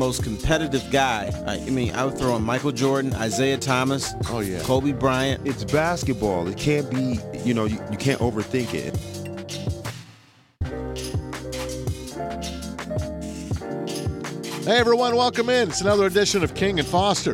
most competitive guy. I, I mean, I would throw in Michael Jordan, Isaiah Thomas, Oh yeah. Kobe Bryant. It's basketball. It can't be, you know, you, you can't overthink it. Hey everyone, welcome in. It's another edition of King and Foster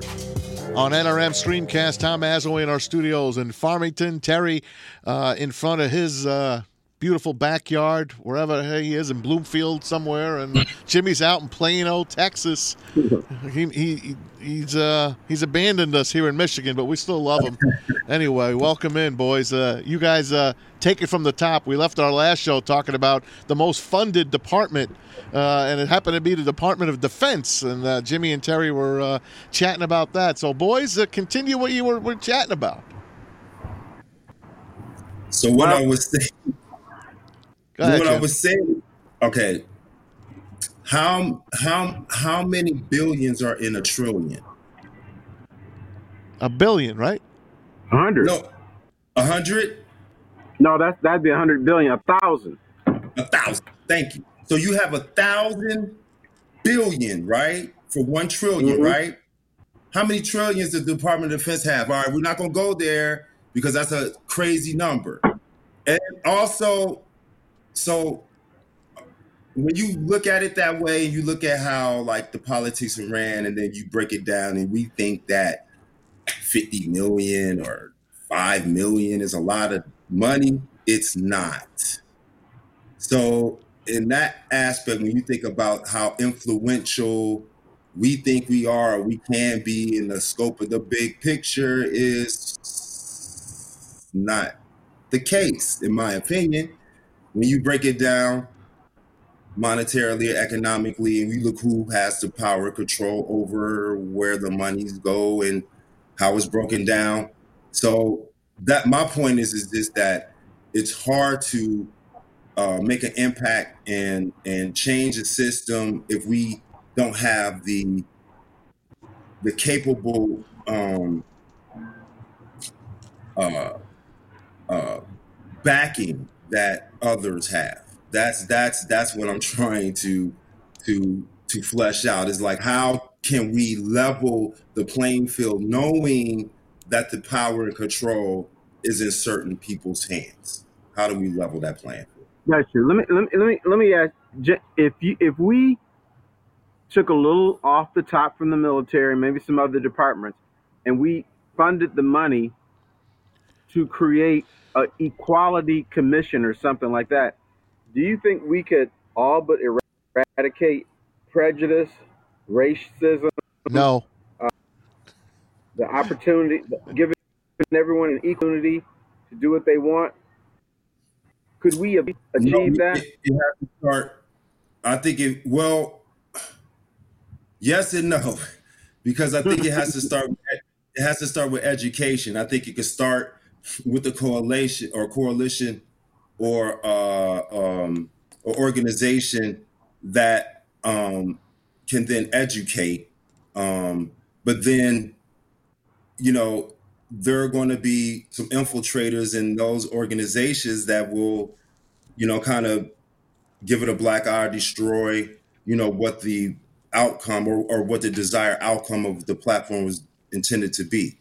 on NRM Streamcast. Tom Mazaway in our studios in Farmington. Terry uh, in front of his uh, beautiful backyard, wherever he is in Bloomfield somewhere, and Jimmy's out in Plano, Texas. He, he he's uh, he's abandoned us here in Michigan, but we still love him. Anyway, welcome in, boys. Uh, you guys uh, take it from the top. We left our last show talking about the most funded department, uh, and it happened to be the Department of Defense. And uh, Jimmy and Terry were uh, chatting about that. So, boys, uh, continue what you were, were chatting about. So what I was saying, Go ahead, what I was saying, okay, how how how many billions are in a trillion? A billion, right? A hundred. No, a hundred, No, that's that'd be a hundred billion, a thousand. a thousand. Thank you. So you have a thousand billion, right, for one trillion, Mhm. right? How many trillions does the Department of Defense have? All right, we're not gonna go there because that's a crazy number. And also, so when you look at it that way, and you look at how like the politics ran, and then you break it down, and we think that 50 million or 5 million is a lot of money. It's not. So, in that aspect, when you think about how influential we think we are or we can be in the scope of the big picture, is not the case, in my opinion. When you break it down monetarily, economically, and we look who has the power control over where the monies go and how it's broken down. So that my point is is this that it's hard to uh, make an impact and and change a system if we don't have the the capable um, uh, uh, backing that others have. That's that's that's what I'm trying to to to flesh out. Is like how can we level the playing field, knowing that the power and control is in certain people's hands? How do we level that playing field? That's true. Let me let me let me let me ask if you if we took a little off the top from the military, maybe some other departments, and we funded the money to create a equality commission or something like that. Do you think we could all but eradicate prejudice, racism, No. Uh, the opportunity, giving everyone an equality to do what they want? Could we achieve No, that? It, it has to start. I think it. Well, yes and no, because I think it has to start. With, it has to start with education. I think it could start with the coalition or coalition or uh, um, or organization that um, can then educate. Um, but then, you know, there are going to be some infiltrators in those organizations that will, you know, kind of give it a black eye, destroy, you know, what the outcome or, or what the desired outcome of the platform was intended to be.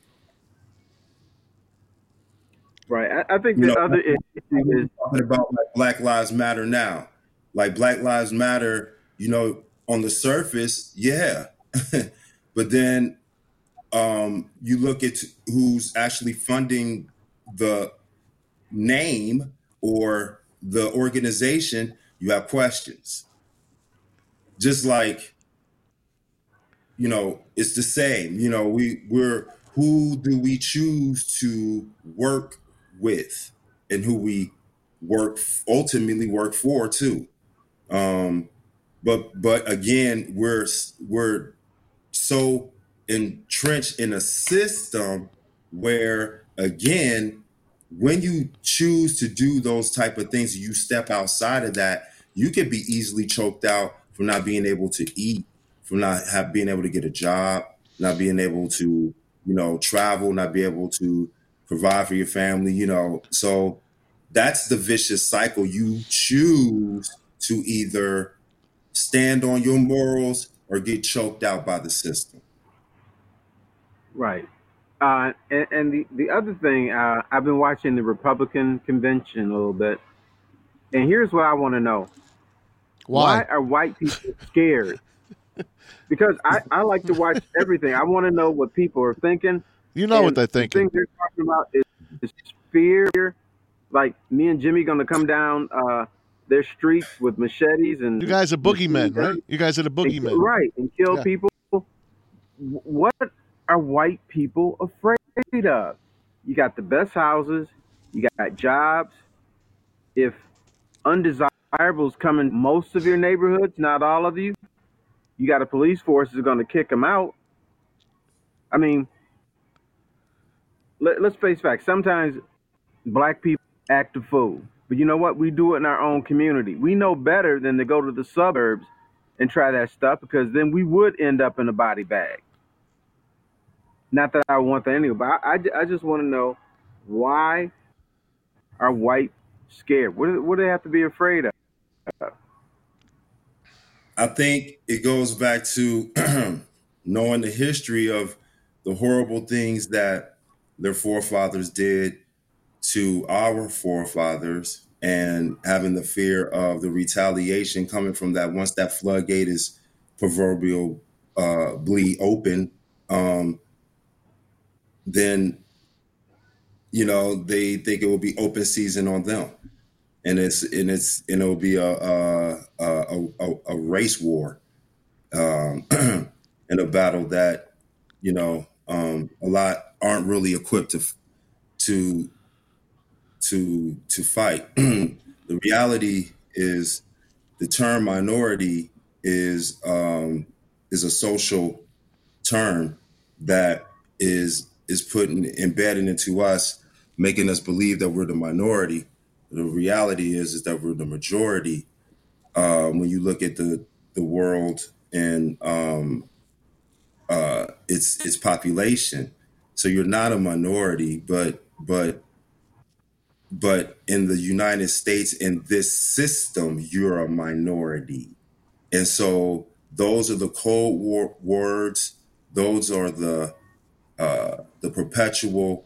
Right. I, I think You the know, other issue is talking about like Black Lives Matter now. Like Black Lives Matter, you know, on the surface, yeah. but then um, you look at who's actually funding the name or the organization, you have questions. Just like, you know, it's the same. You know, we we're who do we choose to work with and who we work ultimately work for too. Um, but but again, we're we're so entrenched in a system where again, when you choose to do those type of things, you step outside of that, you could be easily choked out from not being able to eat, from not have being able to get a job, not being able to, you know, travel, not be able to provide for your family, you know. So that's the vicious cycle. You choose to either stand on your morals or get choked out by the system. Right. Uh, and, and the, the other thing, uh, I've been watching the Republican convention a little bit, and here's what I want to know: Why? Why are white people scared? Because I, I like to watch everything. I want to know what people are thinking. You know what they're the thinking. thing they're talking about is, is fear. Like me and Jimmy going to come down uh, their streets with machetes and You guys are boogeymen, right? You guys are the and boogeymen. kill- right and kill Yeah. people. What are white people afraid of? You got the best houses, you got jobs. If undesirables come in most of your neighborhoods, not all of you, you got a police force that's going to kick them out. I mean, let, let's face facts. Sometimes black people act a fool. But you know what? We do it in our own community. We know better than to go to the suburbs and try that stuff because then we would end up in a body bag. Not that I want that anyway, but I, I, I just want to know why are white scared? What what do they have to be afraid of? I think it goes back to knowing the history of the horrible things that their forefathers did to our forefathers and having the fear of the retaliation coming from that once that floodgate is proverbial uh, open, um, then you know they think it will be open season on them, and it's and it's and it'll be a a a, a, a race war, um, and a battle that you know um, a lot aren't really equipped to to to to fight. the reality is the term minority is um, is a social term that is is put in, embedded into us, making us believe that we're the minority. The reality is is that we're the majority. Um, when you look at the the world and um, uh, its its population, so you're not a minority, but but but in the United States, in this system, you're a minority. And so those are the cold war words. Those are the uh, the perpetual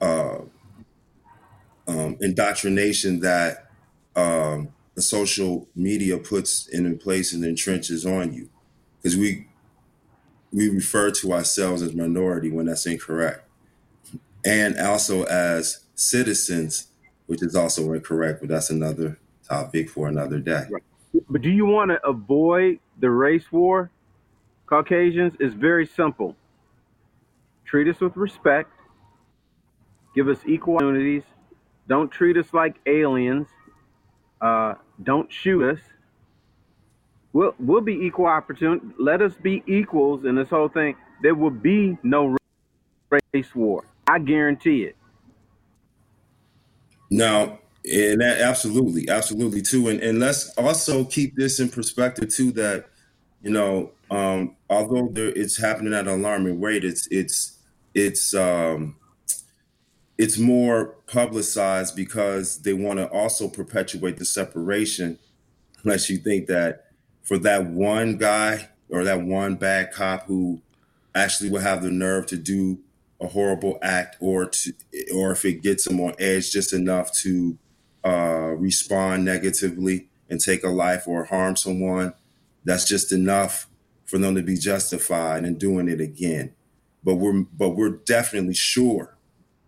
uh, um, indoctrination that um, the social media puts in, place and entrenches on you, because we we refer to ourselves as minority when that's incorrect, and also as citizens, which is also incorrect. But that's another topic for another day. Right. But do you want to avoid the race war? Caucasians is very simple. Treat us with respect. Give us equal opportunities. Don't treat us like aliens. Uh, don't shoot us. We'll we'll be equal opportunity. Let us be equals in this whole thing. There will be no race war. I guarantee it. Now, and that absolutely, absolutely too. And and let's also keep this in perspective too. That you know, um, although there, it's happening at an alarming rate, it's it's it's um, it's more publicized because they want to also perpetuate the separation. Unless you think that for that one guy or that one bad cop who actually will have the nerve to do a horrible act or to or if it gets them on edge just enough to uh, respond negatively and take a life or harm someone that's just enough for them to be justified in doing it again. But we're but we're definitely sure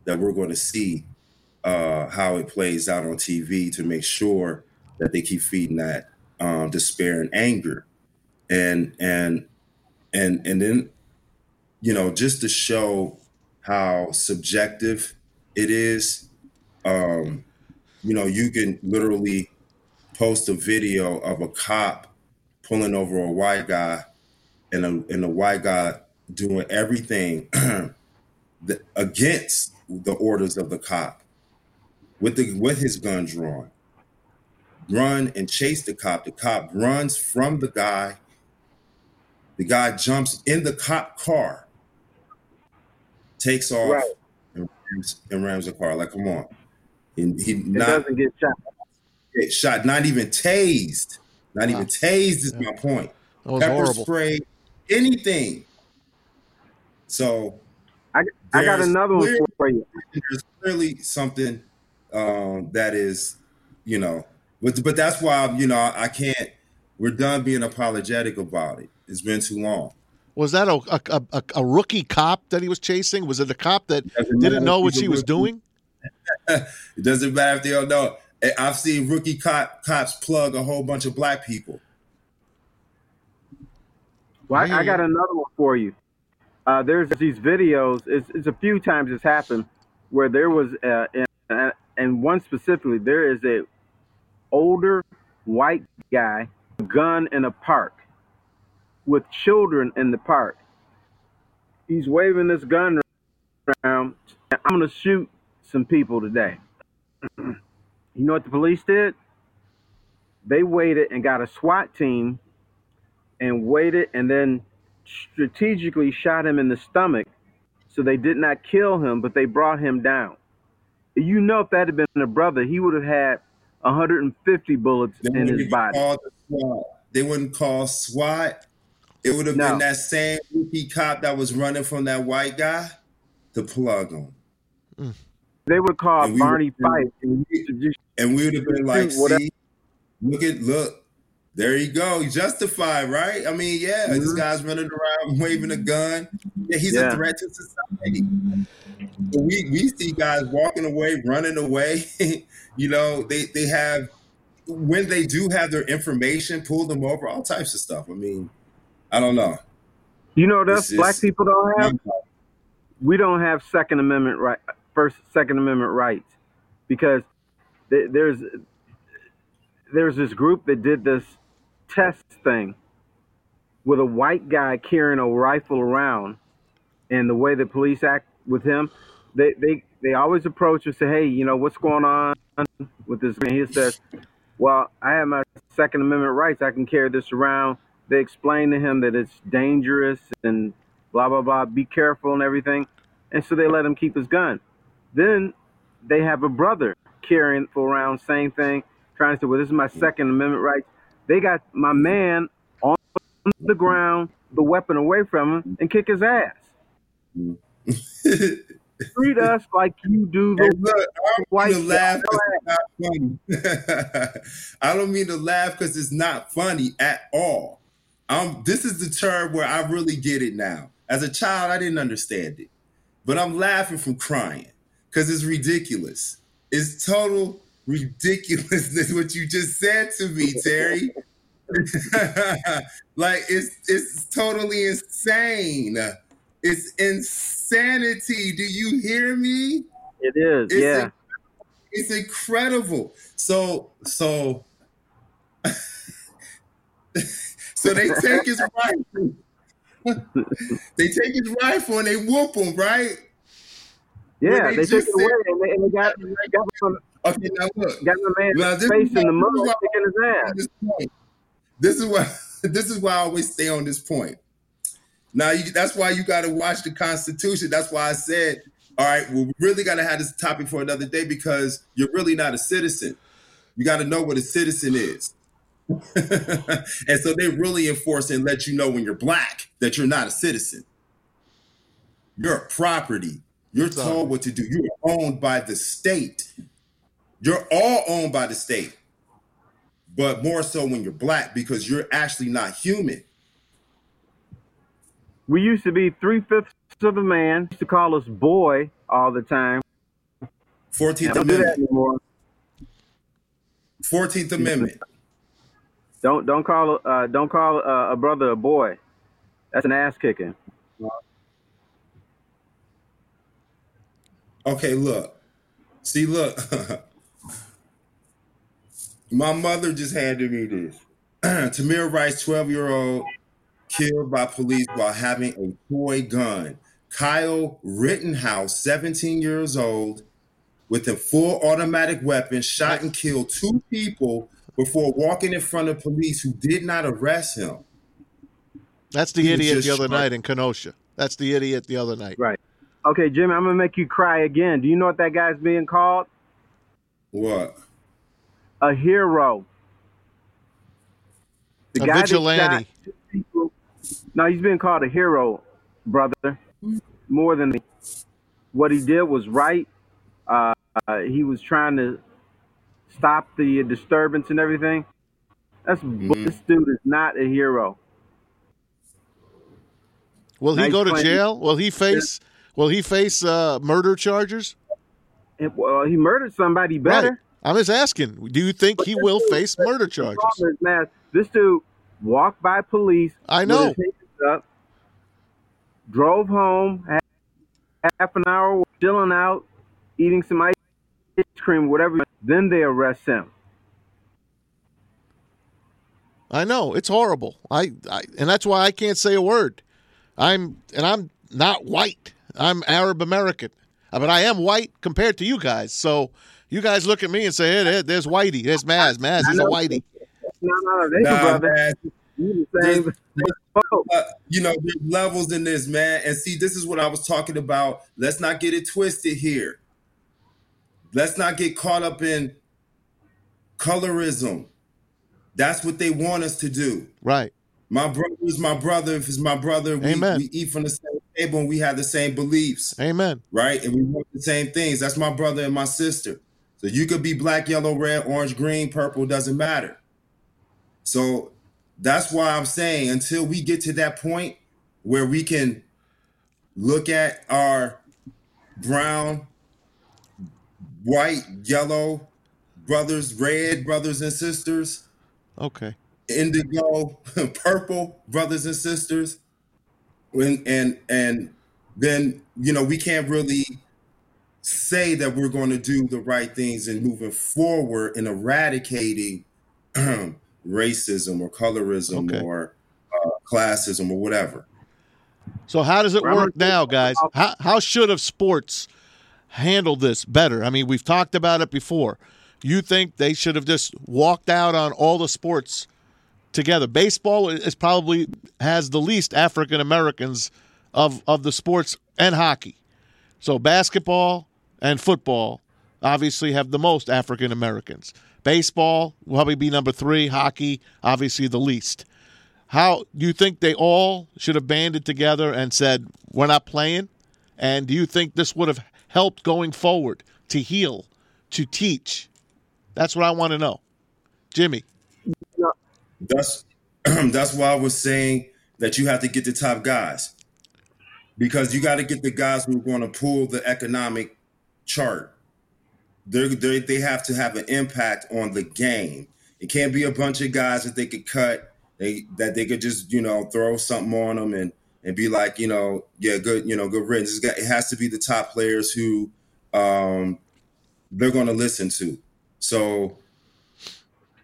that we're going to see uh, how it plays out on TV to make sure that they keep feeding that um, despair and anger. And and and and then you know just to show how subjective it is um you know you can literally post a video of a cop pulling over a white guy and a, and a white guy doing everything against the orders of the cop with the with his gun drawn run and chase the cop the cop runs from the guy the guy jumps in the cop car takes off Right. and rams, and rams the car like come on and he not doesn't get shot. get shot not even tased not even Wow. tased is Yeah. my point That was pepper horrible. spray, anything. So I, I got There's another one for you. there's clearly something um, that is, you know, but but that's why you know I can't. We're done being apologetic about it. It's been too long. Was that a, a, a, a rookie cop that he was chasing? Was it a cop that didn't know what she was doing? It doesn't matter if they don't know. I- I've seen rookie cop, cops plug a whole bunch of black people. Well, I, I got another one for you. Uh, there's these videos. It's, it's a few times it's happened where there was, uh, and, and one specifically, there is a older white guy, gun in a park, with children in the park. He's waving this gun around. I'm gonna shoot some people today. you know what the police did? They waited and got a SWAT team and waited and then strategically shot him in the stomach so they did not kill him but they brought him down you know if that had been a brother he would have had 150 bullets They in his body the They wouldn't call SWAT. It would have No. been that same rookie cop that was running from that white guy to plug him. Mm. they would call And barney would- fife and he used to just And we would have been like, Whatever. see, look at look. There you go. Justified, right? I mean, yeah, this Mhm. guy's running around waving a gun. Yeah, he's Yeah. a threat to society. We we see guys walking away, running away. you know, they they have when they do have their information, pull them over, all types of stuff. I mean, I don't know. you know what This else black people don't have we don't have second amendment right first second amendment rights because th- there's there's this group that did this test thing with a white guy carrying a rifle around and the way the police act with him they they they always approach and say hey you know what's going on with this and he says well i have my second amendment rights. I can carry this around. They explain to him that it's dangerous and blah blah blah be careful and everything. And so they let him keep his gun. Then they have a brother carrying around same thing trying to say well this is my second amendment rights they got my man on the ground the weapon away from him and kick his ass treat us like you do Hey, the look, I don't white mean to laugh because it's not funny. I don't mean to laugh because it's not funny at all. Um, this is the term where I really get it now. As a child, I didn't understand it, but I'm laughing from crying because it's ridiculous. It's total ridiculousness what you just said to me, Terry. like it's it's totally insane. It's insanity. Do you hear me? it is It's yeah It's incredible. So so so they take his rifle. they take his rifle and they whoop him, right? yeah they they, took it away and they, and they got, got, my, Okay, now look. got my man's Now, this face is in the why- mud this is why- kicking his ass this point. This is why this is why I always stay on this point. Now you, that's why you got to watch the Constitution. That's why I said, all right, well, we really got to have this topic for another day because you're really not a citizen. You got to know what a citizen is. and so they really enforce and let you know when you're black that you're not a citizen. You're a property. You're told what to do. You're owned by the state. You're all owned by the state but more so when you're black because you're actually not human. we used to be three-fifths of a man used to call us boy all the time 14th don't do that Amendment. 14th Amendment. don't don't call uh don't call uh, a brother a boy that's an ass kicking Okay, look. See, look. My mother just handed me this. Tamir Rice, 12 year old, killed by police while having a toy gun. Kyle Rittenhouse, 17 years old, with a full automatic weapon, shot and killed two people before walking in front of police who did not arrest him. That's the He idiot the other shot. night in Kenosha. That's the idiot the other night. right okay jimmy i'm gonna make you cry again do you know what that guy's being called What? A hero the A guy vigilante. Now he's been called a hero, brother. More than what he did was right. Uh, uh, he was trying to stop the disturbance and everything. That's Mm-hmm. this dude is not a hero. Will he go to jail? Will he face? Will he face uh, murder charges? And, well, he murdered somebody better. Right. I'm just asking. Do you think he will face murder charges? is, man, this dude walked by police. I know. up, drove home, had half an hour chilling out, eating some ice cream, whatever. Then they arrest him. I know it's horrible. I, I and that's why I can't say a word. I'm and I'm not white. I'm Arab American, Uh, but I am white compared to you guys. So you guys look at me and say, "Hey, there, there's Whitey. There's Maz. Maz, he's a whitey." No, no, they Nah, brother. man. You the Uh, you know, there's levels in this, man. And see, this is what I was talking about. Let's not get it twisted here. Let's not get caught up in colorism. That's what they want us to do. Right. My brother is my brother. If it's my brother, we, Amen. we eat from the same table and we have the same beliefs, Amen. right? And we want the same things. That's my brother and my sister. So you could be black, yellow, red, orange, green, purple, doesn't matter. So that's why I'm saying until we get to that point where we can look at our brown, white, yellow brothers, red brothers and sisters, Okay. indigo, purple brothers and sisters, and and and then you know we can't really say that we're going to do the right things and moving forward in eradicating racism or colorism Okay. or uh, classism or whatever. So how does it work now, guys? How how should have sports handled this better? I mean, we've talked about it before. You think they should have just walked out on all the sports together? Baseball is probably has the least African Americans of of the sports and hockey. So basketball and football obviously have the most African Americans. Baseball will probably be number three. Hockey, obviously, the least. How do you think they all should have banded together and said, "We're not playing"? And do you think this would have helped going forward to heal, to teach? That's what I want to know, Jimmy. That's that's why I was saying that you have to get the top guys because you got to get the guys who are going to pull the economic chart. They're, they they have to have an impact on the game. It can't be a bunch of guys that they could cut. They that they could just you know throw something on them and and be like you know yeah good you know good riddance. Got- It has to be the top players who um, they're going to listen to. So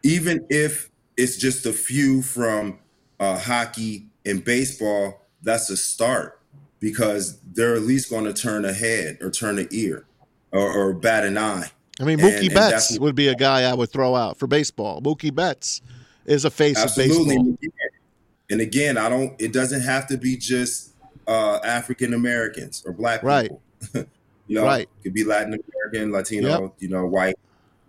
even if it's just a few from uh, hockey and baseball, that's a start because they're at least going to turn a head or turn an ear or, or bat an eye. I mean, Mookie and Betts that's- would be a guy I would throw out for baseball. Mookie Betts is a face Absolutely. of baseball. And again, and again, I don't. It doesn't have to be just uh, African Americans or black Right. people. you know, Right. it could be Latin American, Latino, Yep. you know, white.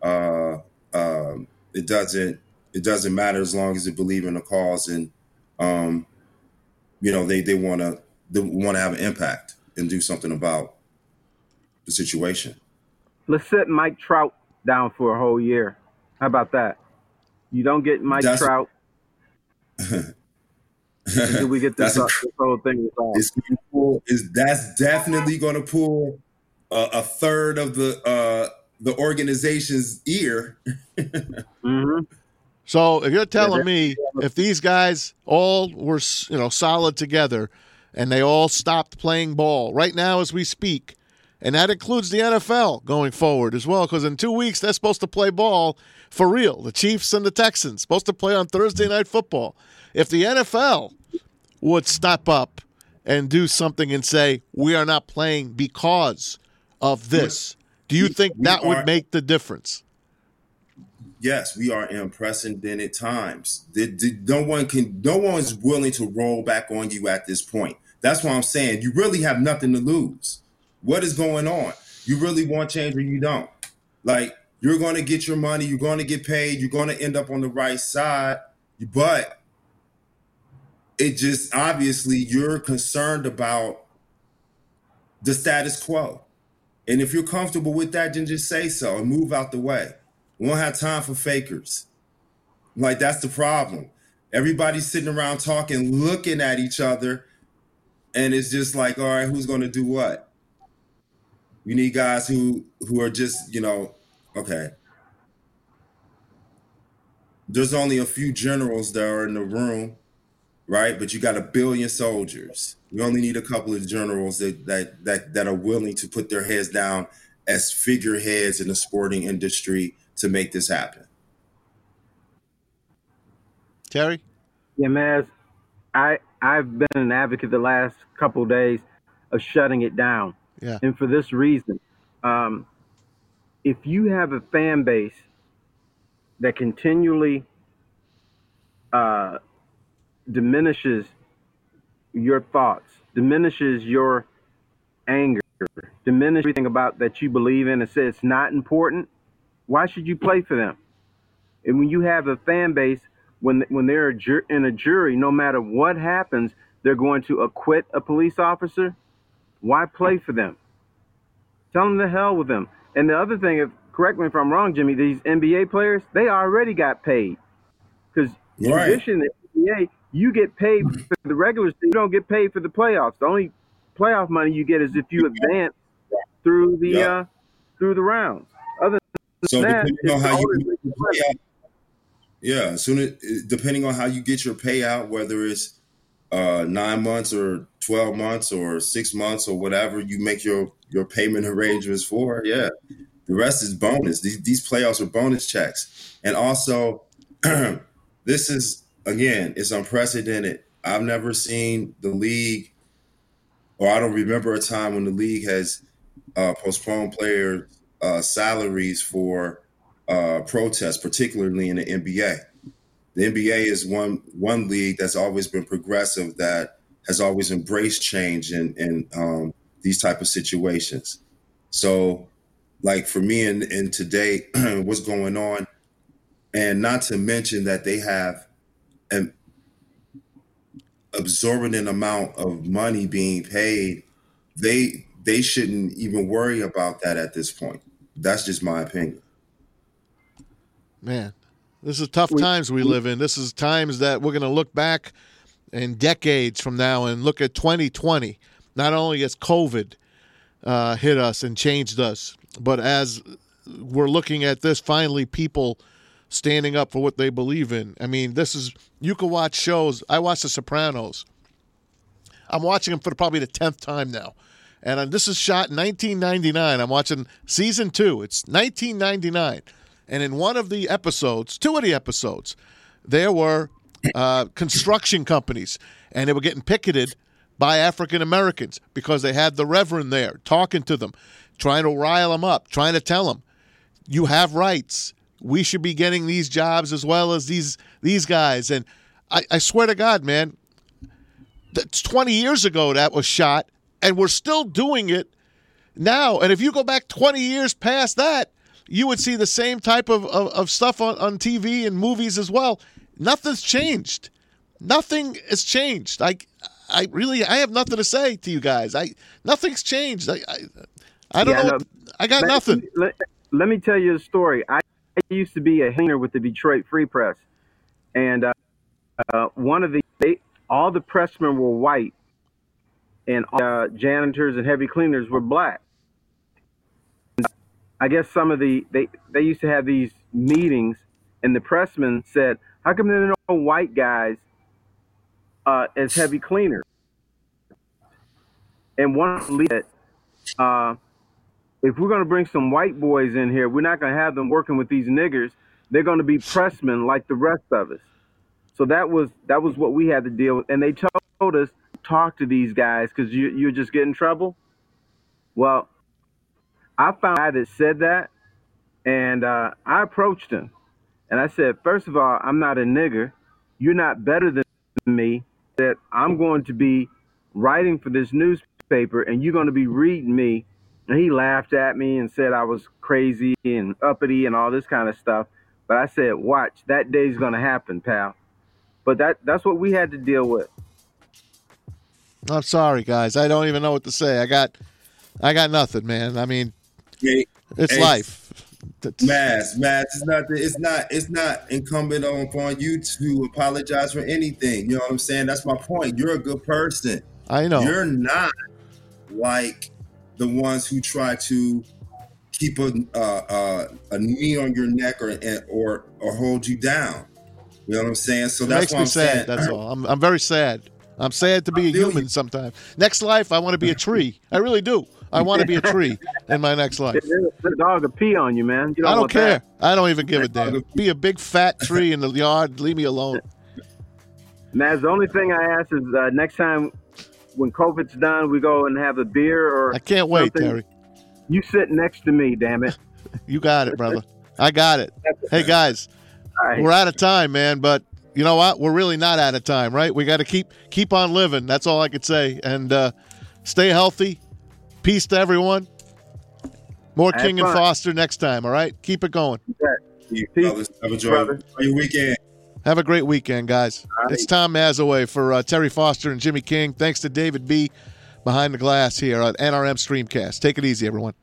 Uh, um, it doesn't. It doesn't matter as long as they believe in the cause and, um, you know, they they want to they want to have an impact and do something about the situation. Let's sit Mike Trout down for a whole year. How about that? You don't get Mike That's- Trout. until we get this, a- uh, this whole thing resolved. It's pull. Is that's definitely going to pull a, a third of the uh, the organization's ear. hmm So if you're telling me if these guys all were you know solid together and they all stopped playing ball right now as we speak, and that includes the NFL going forward as well, because in two weeks they're supposed to play ball for real. The Chiefs and the Texans supposed to play on Thursday night football. If the NFL would step up and do something and say we are not playing because of this, do you think that would make the difference? Yes, we are in unprecedented times. The- the- no one can. No one's willing to roll back on you at this point. That's why I'm saying you really have nothing to lose. What is going on? You really want change or you don't? Like you're going to get your money. You're going to get paid. You're going to end up on the right side. But it just obviously you're concerned about the status quo. And if you're comfortable with that, then just say so and move out the way. We won't have time for fakers. Like that's the problem. Everybody's sitting around talking, looking at each other, and it's just like, all right, who's going to do what? You need guys who who are just, you know, okay. There's only a few generals that are in the room, right? But you got a billion soldiers. We only need a couple of generals that that that that are willing to put their heads down as figureheads in the sporting industry to make this happen. Terry? Yeah, Maz, I I've been an advocate the last couple of days of shutting it down, Yeah. and for this reason, um, if you have a fan base that continually uh, diminishes your thoughts, diminishes your anger, diminishes everything about that you believe in, and says it's not important, why should you play for them? And when you have a fan base, when when they're in a jury, no matter what happens, they're going to acquit a police officer. Why play for them? Tell them to hell with them. And the other thing, if correct me if I'm wrong, Jimmy, these NBA players they already got paid because in addition to NBA, you get paid for the regular season. You don't get paid for the playoffs. The only playoff money you get is if you advance through the Yeah. uh, through the rounds. Other So depending on how you always get your payout, yeah, as soon as depending on how you get your payout, whether it's uh, nine months or twelve months or six months or whatever you make your your payment arrangements for, yeah, the rest is bonus. These these playoffs are bonus checks, and also this is again it's unprecedented. I've never seen the league, or I don't remember a time when the league has uh, postponed player uh, salaries for uh, protests, particularly in the NBA. The NBA is one one league that's always been progressive, that has always embraced change in in um, these type of situations. So, like for me and and today, what's going on, and not to mention that they have an absorbent amount of money being paid. They they shouldn't even worry about that at this point. That's just my opinion. Man, this is tough times we live in. This is times that we're going to look back in decades from now and look at 2020, not only as COVID uh, hit us and changed us, but as we're looking at this, finally, people standing up for what they believe in. I mean, this is, you can watch shows. I watch The Sopranos. I'm watching them for probably the 10th time now. And uh, this is shot in 1999. I'm watching season two. It's 1999. And in one of the episodes, two of the episodes, there were uh, construction companies, and they were getting picketed by African Americans because they had the Reverend there talking to them, trying to rile them up, trying to tell them, you have rights. We should be getting these jobs as well as these these guys. And I, I swear to God, man, that's 20 years ago that was shot, and we're still doing it now. And if you go back 20 years past that, you would see the same type of, of, of stuff on, on TV and movies as well. Nothing's changed. Nothing has changed. I, I really, I have nothing to say to you guys. I, nothing's changed. I, I, I don't Yeah, know. no, I got Let- nothing. Let, let me tell you a story. I used to be a hanger with the Detroit Free Press, and uh, uh, one of the they, all the pressmen were white, and uh, janitors and heavy cleaners were black. I guess some of the they they used to have these meetings, and the pressmen said, "How come there are no white guys uh, as heavy cleaners?" And one said, uh, if we're going to bring some white boys in here, we're not going to have them working with these niggers. They're going to be pressmen like the rest of us. So that was that was what we had to deal with, and they told us talk to these guys because you you just get in trouble. Well, I found a guy that said that, and uh, I approached him, and I said, first of all, I'm not a nigger. You're not better than me. That I'm going to be writing for this newspaper, and you're going to be reading me and he laughed at me and said I was crazy and uppity and all this kind of stuff. But I said, watch, that day's going to happen, pal. But that that's what we had to deal with. I'm sorry, guys. I don't even know what to say. I got, I got nothing, man. I mean, Hey, it's Hey, life. Maz, Maz, it's not it's not it's not incumbent upon you to apologize for anything. You know what I'm saying? That's my point. You're a good person. I know. You're not like the ones who try to keep a uh, uh, a knee on your neck or or or hold you down. You know what I'm saying? So It that's makes what me I'm sad. saying. That's all. I'm, I'm very sad. I'm sad to be a human sometimes. Next life, I want to be a tree. I really do. I want to be a tree in my next life. The dog will pee on you, man. You don't I don't care. that. I don't even give a damn. Be a big fat tree in the yard. Leave me alone. Maz, the only thing I ask is uh, next time when COVID's done, we go and have a beer or I can't wait, something. Terry. You sit next to me, damn it. You got it, brother. I got it. Hey, guys, right. we're out of time, man. But you know what? We're really not out of time, right? We got to keep keep on living. That's all I could say. And uh, stay healthy. Peace to everyone. More Have King and. Foster next time. All right, keep it going. You brothers. Have a joy. brother. Enjoy your weekend. Have a great weekend, guys. right. It's Tom Mazaway for uh, Terry Foster and Jimmy King. Thanks to David B. behind the glass here on NRM Streamcast. Take it easy, everyone.